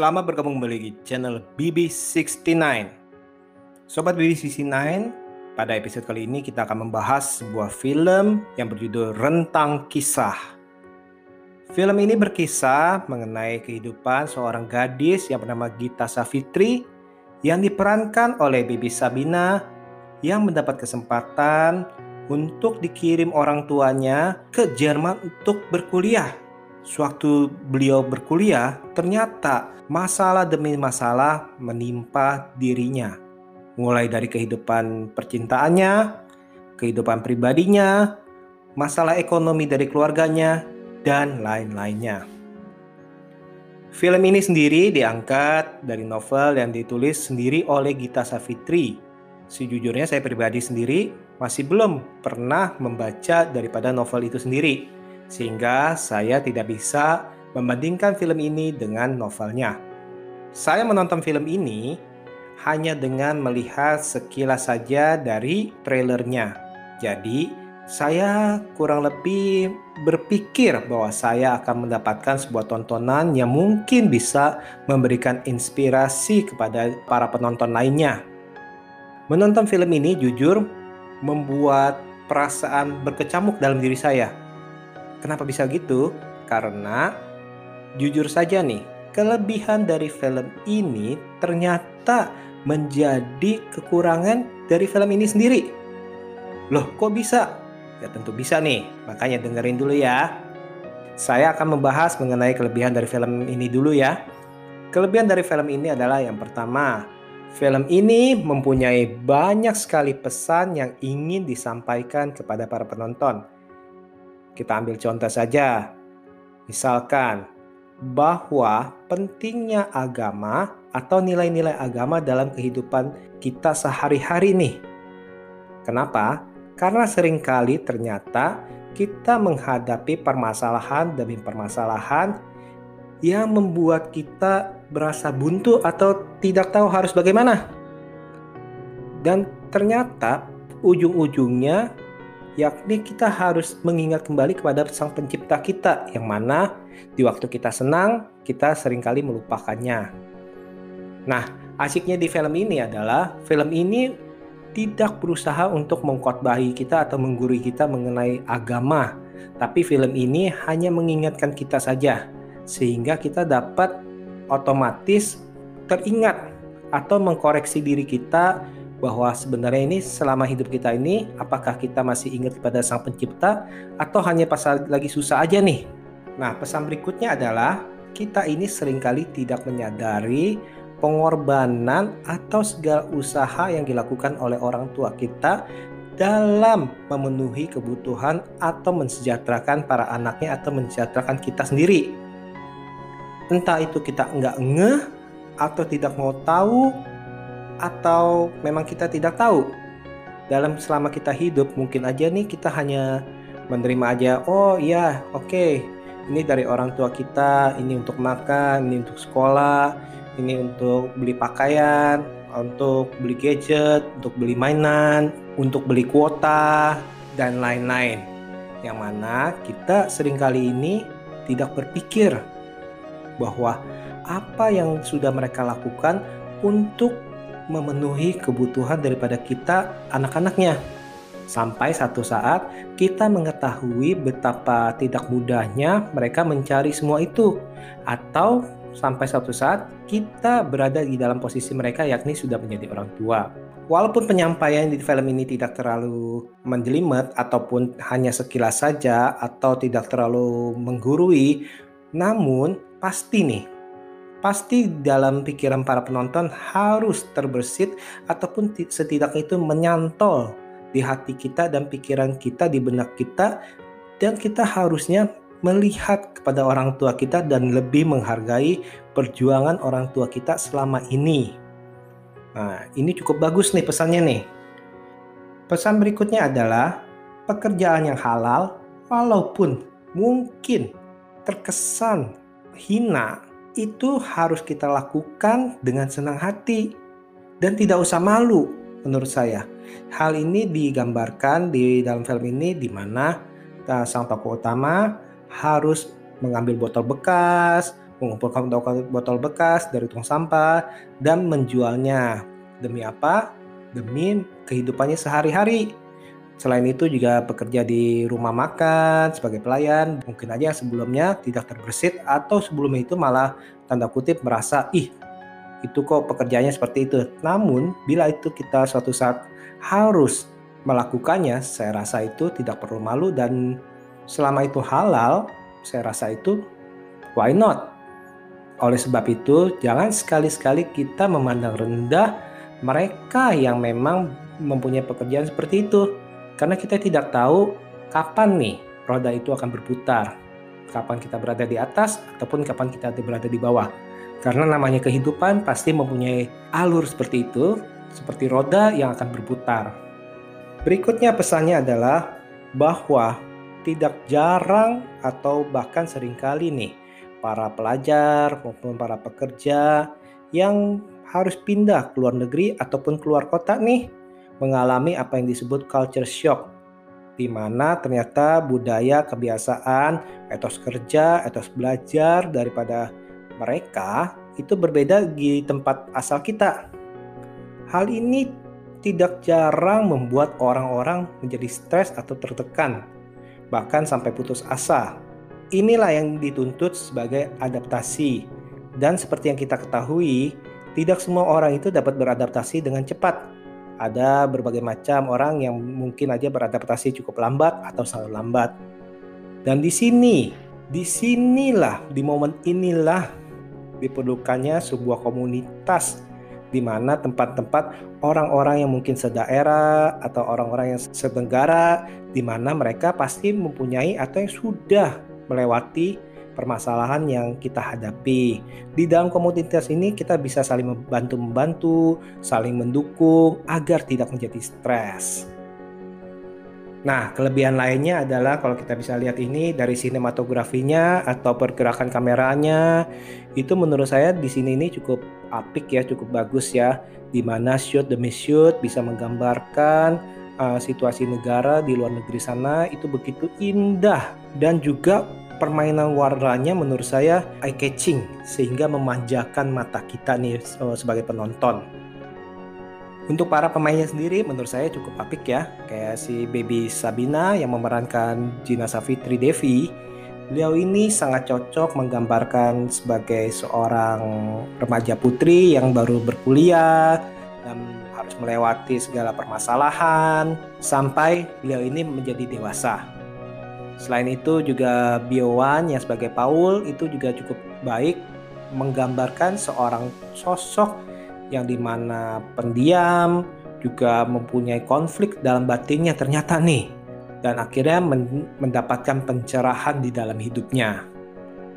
Selamat bergabung kembali di channel BB69. Sobat BB69, pada episode kali ini kita akan membahas sebuah film yang berjudul Rentang Kisah. Film ini berkisah mengenai kehidupan seorang gadis yang bernama Gita Savitri yang diperankan oleh Bibi Sabina yang mendapat kesempatan untuk dikirim orang tuanya ke Jerman untuk berkuliah Sewaktu beliau berkuliah, ternyata masalah demi masalah menimpa dirinya. Mulai dari kehidupan percintaannya, kehidupan pribadinya, masalah ekonomi dari keluarganya, dan lain-lainnya. Film ini sendiri diangkat dari novel yang ditulis sendiri oleh Gita Savitri. Sejujurnya saya pribadi sendiri masih belum pernah membaca daripada novel itu sendiri sehingga saya tidak bisa membandingkan film ini dengan novelnya. Saya menonton film ini hanya dengan melihat sekilas saja dari trailernya. Jadi, saya kurang lebih berpikir bahwa saya akan mendapatkan sebuah tontonan yang mungkin bisa memberikan inspirasi kepada para penonton lainnya. Menonton film ini jujur membuat perasaan berkecamuk dalam diri saya Kenapa bisa gitu? Karena jujur saja nih, kelebihan dari film ini ternyata menjadi kekurangan dari film ini sendiri. Loh, kok bisa? Ya tentu bisa nih, makanya dengerin dulu ya. Saya akan membahas mengenai kelebihan dari film ini dulu ya. Kelebihan dari film ini adalah yang pertama, film ini mempunyai banyak sekali pesan yang ingin disampaikan kepada para penonton kita ambil contoh saja. Misalkan bahwa pentingnya agama atau nilai-nilai agama dalam kehidupan kita sehari-hari nih. Kenapa? Karena sering kali ternyata kita menghadapi permasalahan demi permasalahan yang membuat kita berasa buntu atau tidak tahu harus bagaimana. Dan ternyata ujung-ujungnya yakni kita harus mengingat kembali kepada sang pencipta kita yang mana di waktu kita senang kita sering kali melupakannya. Nah, asiknya di film ini adalah film ini tidak berusaha untuk mengkotbahi kita atau menggurui kita mengenai agama, tapi film ini hanya mengingatkan kita saja sehingga kita dapat otomatis teringat atau mengkoreksi diri kita bahwa sebenarnya ini selama hidup kita ini apakah kita masih ingat pada sang pencipta atau hanya pas lagi susah aja nih. Nah, pesan berikutnya adalah kita ini sering kali tidak menyadari pengorbanan atau segala usaha yang dilakukan oleh orang tua kita dalam memenuhi kebutuhan atau mensejahterakan para anaknya atau mensejahterakan kita sendiri. Entah itu kita nggak ngeh atau tidak mau tahu atau memang kita tidak tahu dalam selama kita hidup mungkin aja nih kita hanya menerima aja oh iya oke okay. ini dari orang tua kita ini untuk makan ini untuk sekolah ini untuk beli pakaian untuk beli gadget untuk beli mainan untuk beli kuota dan lain-lain yang mana kita sering kali ini tidak berpikir bahwa apa yang sudah mereka lakukan untuk memenuhi kebutuhan daripada kita anak-anaknya. Sampai satu saat kita mengetahui betapa tidak mudahnya mereka mencari semua itu. Atau sampai satu saat kita berada di dalam posisi mereka yakni sudah menjadi orang tua. Walaupun penyampaian di film ini tidak terlalu menjelimet ataupun hanya sekilas saja atau tidak terlalu menggurui, namun pasti nih pasti dalam pikiran para penonton harus terbersit ataupun setidaknya itu menyantol di hati kita dan pikiran kita di benak kita dan kita harusnya melihat kepada orang tua kita dan lebih menghargai perjuangan orang tua kita selama ini. Nah, ini cukup bagus nih pesannya nih. Pesan berikutnya adalah pekerjaan yang halal walaupun mungkin terkesan hina itu harus kita lakukan dengan senang hati dan tidak usah malu menurut saya. Hal ini digambarkan di dalam film ini di mana sang tokoh utama harus mengambil botol bekas, mengumpulkan botol bekas dari tong sampah, dan menjualnya. Demi apa? Demi kehidupannya sehari-hari. Selain itu juga bekerja di rumah makan sebagai pelayan, mungkin aja sebelumnya tidak terbersit atau sebelumnya itu malah tanda kutip merasa ih itu kok pekerjaannya seperti itu. Namun bila itu kita suatu saat harus melakukannya, saya rasa itu tidak perlu malu dan selama itu halal, saya rasa itu why not? Oleh sebab itu, jangan sekali-sekali kita memandang rendah mereka yang memang mempunyai pekerjaan seperti itu karena kita tidak tahu kapan nih roda itu akan berputar. Kapan kita berada di atas ataupun kapan kita berada di bawah. Karena namanya kehidupan pasti mempunyai alur seperti itu, seperti roda yang akan berputar. Berikutnya pesannya adalah bahwa tidak jarang atau bahkan sering kali nih para pelajar maupun para pekerja yang harus pindah ke luar negeri ataupun keluar kota nih mengalami apa yang disebut culture shock di mana ternyata budaya, kebiasaan, etos kerja, etos belajar daripada mereka itu berbeda di tempat asal kita. Hal ini tidak jarang membuat orang-orang menjadi stres atau tertekan, bahkan sampai putus asa. Inilah yang dituntut sebagai adaptasi. Dan seperti yang kita ketahui, tidak semua orang itu dapat beradaptasi dengan cepat ada berbagai macam orang yang mungkin aja beradaptasi cukup lambat atau sangat lambat. Dan di sini, di sinilah, di momen inilah diperlukannya sebuah komunitas di mana tempat-tempat orang-orang yang mungkin sedaerah atau orang-orang yang senegara di mana mereka pasti mempunyai atau yang sudah melewati permasalahan yang kita hadapi. Di dalam komunitas ini kita bisa saling membantu-membantu, saling mendukung agar tidak menjadi stres. Nah, kelebihan lainnya adalah kalau kita bisa lihat ini dari sinematografinya atau pergerakan kameranya, itu menurut saya di sini ini cukup apik ya, cukup bagus ya, di mana shoot demi shoot bisa menggambarkan uh, situasi negara di luar negeri sana itu begitu indah dan juga permainan warnanya menurut saya eye catching sehingga memanjakan mata kita nih sebagai penonton. Untuk para pemainnya sendiri menurut saya cukup apik ya. Kayak si Baby Sabina yang memerankan Gina Savitri Devi. Beliau ini sangat cocok menggambarkan sebagai seorang remaja putri yang baru berkuliah dan harus melewati segala permasalahan sampai beliau ini menjadi dewasa. Selain itu juga Biowan yang sebagai Paul itu juga cukup baik menggambarkan seorang sosok yang di mana pendiam juga mempunyai konflik dalam batinnya ternyata nih dan akhirnya mendapatkan pencerahan di dalam hidupnya.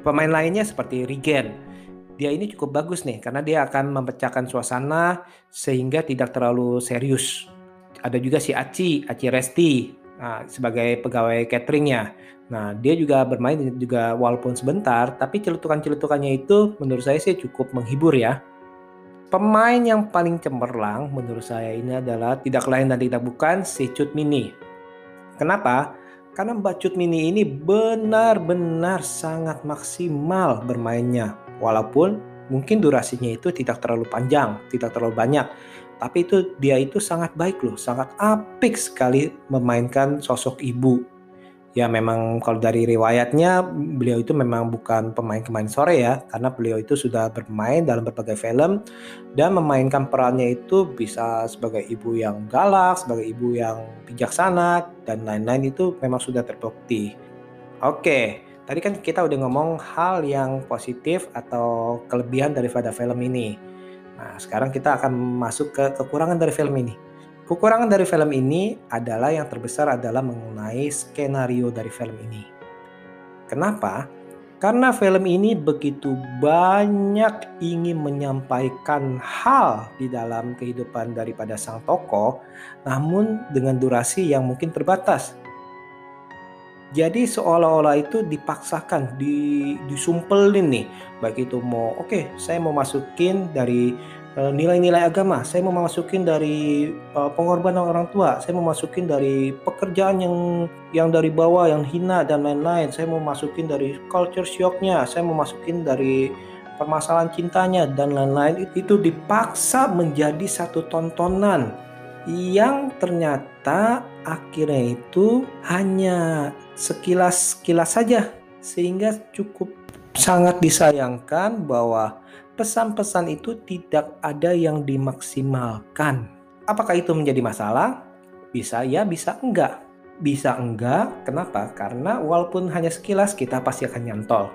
Pemain lainnya seperti Regen. Dia ini cukup bagus nih karena dia akan memecahkan suasana sehingga tidak terlalu serius. Ada juga si Aci, Aci Resti Nah, sebagai pegawai cateringnya. Nah, dia juga bermain juga walaupun sebentar, tapi celutukan-celutukannya itu menurut saya sih cukup menghibur ya. Pemain yang paling cemerlang menurut saya ini adalah tidak lain dan tidak bukan si Cut Mini. Kenapa? Karena Mbak Cut Mini ini benar-benar sangat maksimal bermainnya. Walaupun mungkin durasinya itu tidak terlalu panjang, tidak terlalu banyak tapi itu dia itu sangat baik loh, sangat apik sekali memainkan sosok ibu. Ya memang kalau dari riwayatnya beliau itu memang bukan pemain-pemain sore ya, karena beliau itu sudah bermain dalam berbagai film dan memainkan perannya itu bisa sebagai ibu yang galak, sebagai ibu yang bijaksana dan lain-lain itu memang sudah terbukti. Oke, tadi kan kita udah ngomong hal yang positif atau kelebihan daripada film ini. Nah, sekarang kita akan masuk ke kekurangan dari film ini. Kekurangan dari film ini adalah yang terbesar adalah mengenai skenario dari film ini. Kenapa? Karena film ini begitu banyak ingin menyampaikan hal di dalam kehidupan daripada sang tokoh, namun dengan durasi yang mungkin terbatas. Jadi seolah-olah itu dipaksakan, di, disumpelin nih. Baik itu mau, oke okay, saya mau masukin dari eh, nilai-nilai agama. Saya mau masukin dari uh, pengorbanan orang tua. Saya mau masukin dari pekerjaan yang yang dari bawah, yang hina dan lain-lain. Saya mau masukin dari culture shocknya. Saya mau masukin dari permasalahan cintanya dan lain-lain. Itu dipaksa menjadi satu tontonan yang ternyata akhirnya itu hanya sekilas-kilas saja sehingga cukup sangat disayangkan bahwa pesan-pesan itu tidak ada yang dimaksimalkan. Apakah itu menjadi masalah? Bisa ya, bisa enggak. Bisa enggak, kenapa? Karena walaupun hanya sekilas kita pasti akan nyantol.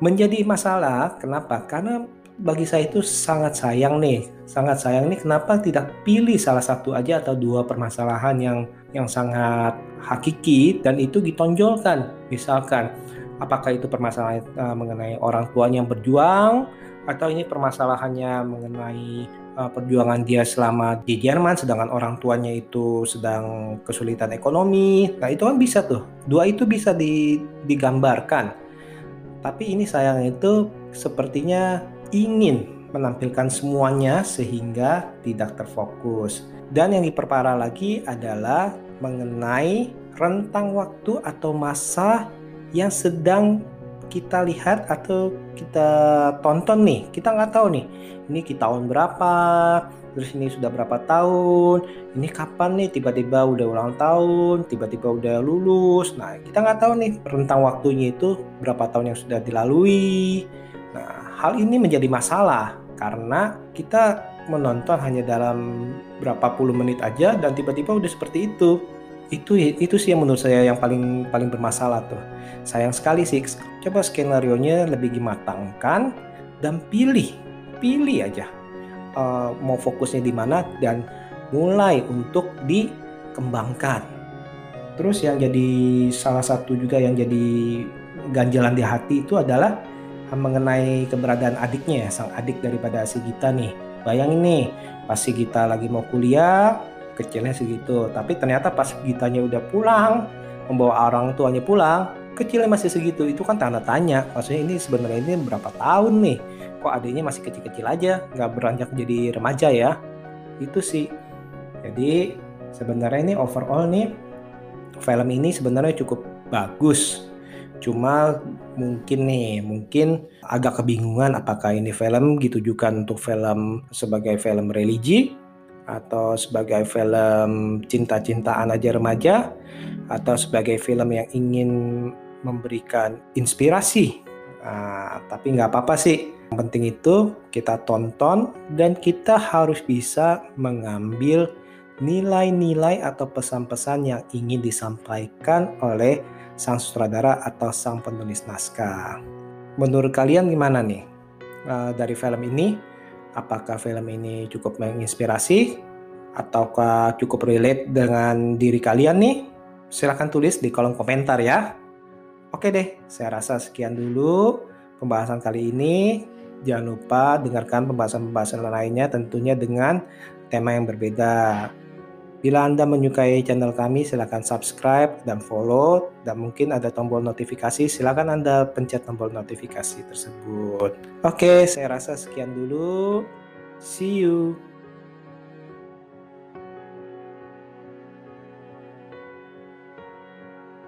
Menjadi masalah, kenapa? Karena bagi saya itu sangat sayang nih, sangat sayang nih kenapa tidak pilih salah satu aja atau dua permasalahan yang yang sangat hakiki dan itu ditonjolkan. Misalkan apakah itu permasalahan uh, mengenai orang tuanya yang berjuang atau ini permasalahannya mengenai uh, perjuangan dia selama di Jerman sedangkan orang tuanya itu sedang kesulitan ekonomi. Nah, itu kan bisa tuh. Dua itu bisa di, digambarkan. Tapi ini sayang itu sepertinya ingin menampilkan semuanya sehingga tidak terfokus. Dan yang diperparah lagi adalah mengenai rentang waktu atau masa yang sedang kita lihat atau kita tonton nih kita nggak tahu nih ini kita tahun berapa terus ini sudah berapa tahun ini kapan nih tiba-tiba udah ulang tahun tiba-tiba udah lulus nah kita nggak tahu nih rentang waktunya itu berapa tahun yang sudah dilalui nah hal ini menjadi masalah karena kita menonton hanya dalam berapa puluh menit aja dan tiba-tiba udah seperti itu. Itu itu sih yang menurut saya yang paling paling bermasalah tuh. Sayang sekali sih coba skenario nya lebih dimatangkan dan pilih pilih aja uh, mau fokusnya di mana dan mulai untuk dikembangkan. Terus yang jadi salah satu juga yang jadi ganjalan di hati itu adalah mengenai keberadaan adiknya ya sang adik daripada si Gita nih. Bayangin nih pas si Gita lagi mau kuliah kecilnya segitu. Tapi ternyata pas Gitanya udah pulang membawa orang tuanya pulang kecilnya masih segitu. Itu kan tanda tanya. Maksudnya ini sebenarnya ini berapa tahun nih? Kok adiknya masih kecil-kecil aja nggak beranjak jadi remaja ya? Itu sih. Jadi sebenarnya ini overall nih film ini sebenarnya cukup bagus cuma mungkin nih mungkin agak kebingungan apakah ini film ditujukan untuk film sebagai film religi atau sebagai film cinta-cintaan aja remaja atau sebagai film yang ingin memberikan inspirasi. Nah, tapi nggak apa-apa sih. Yang penting itu kita tonton dan kita harus bisa mengambil nilai-nilai atau pesan-pesan yang ingin disampaikan oleh sang sutradara atau sang penulis naskah. Menurut kalian gimana nih uh, dari film ini? apakah film ini cukup menginspirasi ataukah cukup relate dengan diri kalian nih? Silahkan tulis di kolom komentar ya. Oke deh, saya rasa sekian dulu pembahasan kali ini. Jangan lupa dengarkan pembahasan-pembahasan lainnya tentunya dengan tema yang berbeda. Bila Anda menyukai channel kami, silakan subscribe dan follow. Dan mungkin ada tombol notifikasi, silakan Anda pencet tombol notifikasi tersebut. Oke, saya rasa sekian dulu. See you.